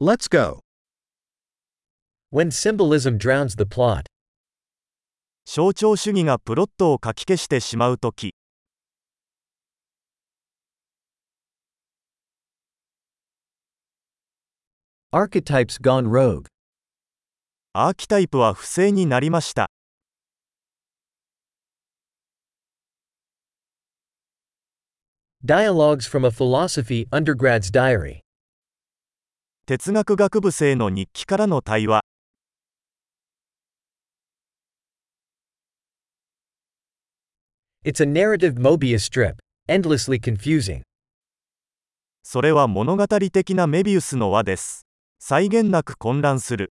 Let's go. When symbolism drowns the plot. 象徴主義がプロットをかき消してしまうとき Archetypes gone rogue. アーキタイプは不正になりました Dialogues from a Philosophy Undergrad's Diary. 哲学学部生の日記からの対話.それは物語的なメビウスの輪です際限なく混乱する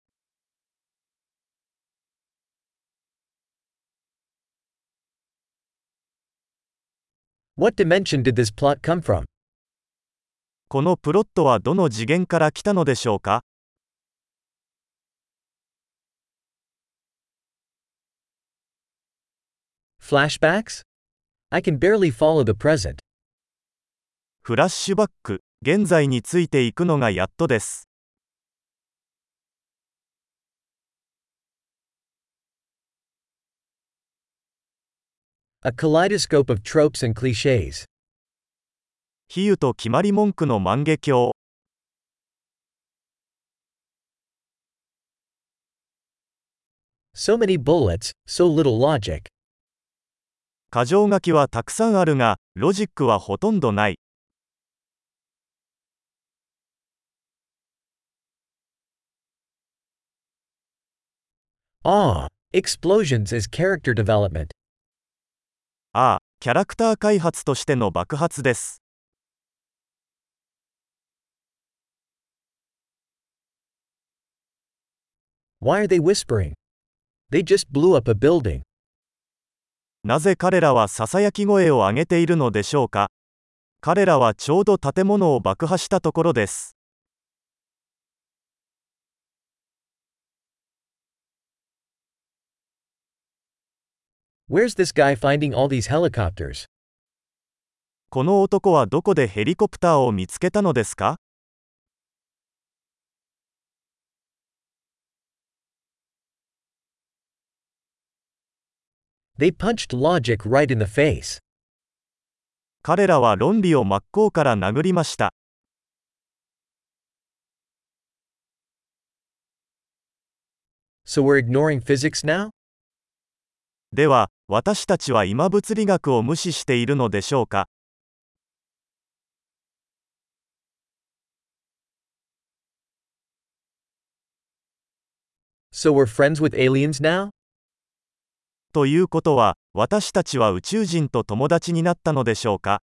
What dimension did this plot come from? このプロットはどの次元から来たのでしょうか Flashbacks? I can barely follow the present. フラッシュバック現在についていくのがやっとです A kaleidoscope of tropes and cliches. 比喩と決まり文句の万華鏡 So many bullets, so little logic. 箇条書きはたくさんあるがロジックはほとんどない Ah, explosions as character development. ああキャラクター開発としての爆発です Why are they whispering? They just blew up a building. なぜ彼らはささやき声を上げているのでしょうか彼らはちょうど建物を爆破したところです Where's this guy finding all these helicopters? この男はどこでヘリコプターを見つけたのですか They punched logic right in the face. 彼らは論理を真っ向から殴りました So we're ignoring physics now? では私たちは今物理学を無視しているのでしょうか So we're friends with aliens now? ということは私たちは宇宙人と友達になったのでしょうか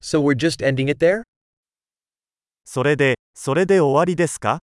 ？So we're just ending it there? それでそれで終わりですか？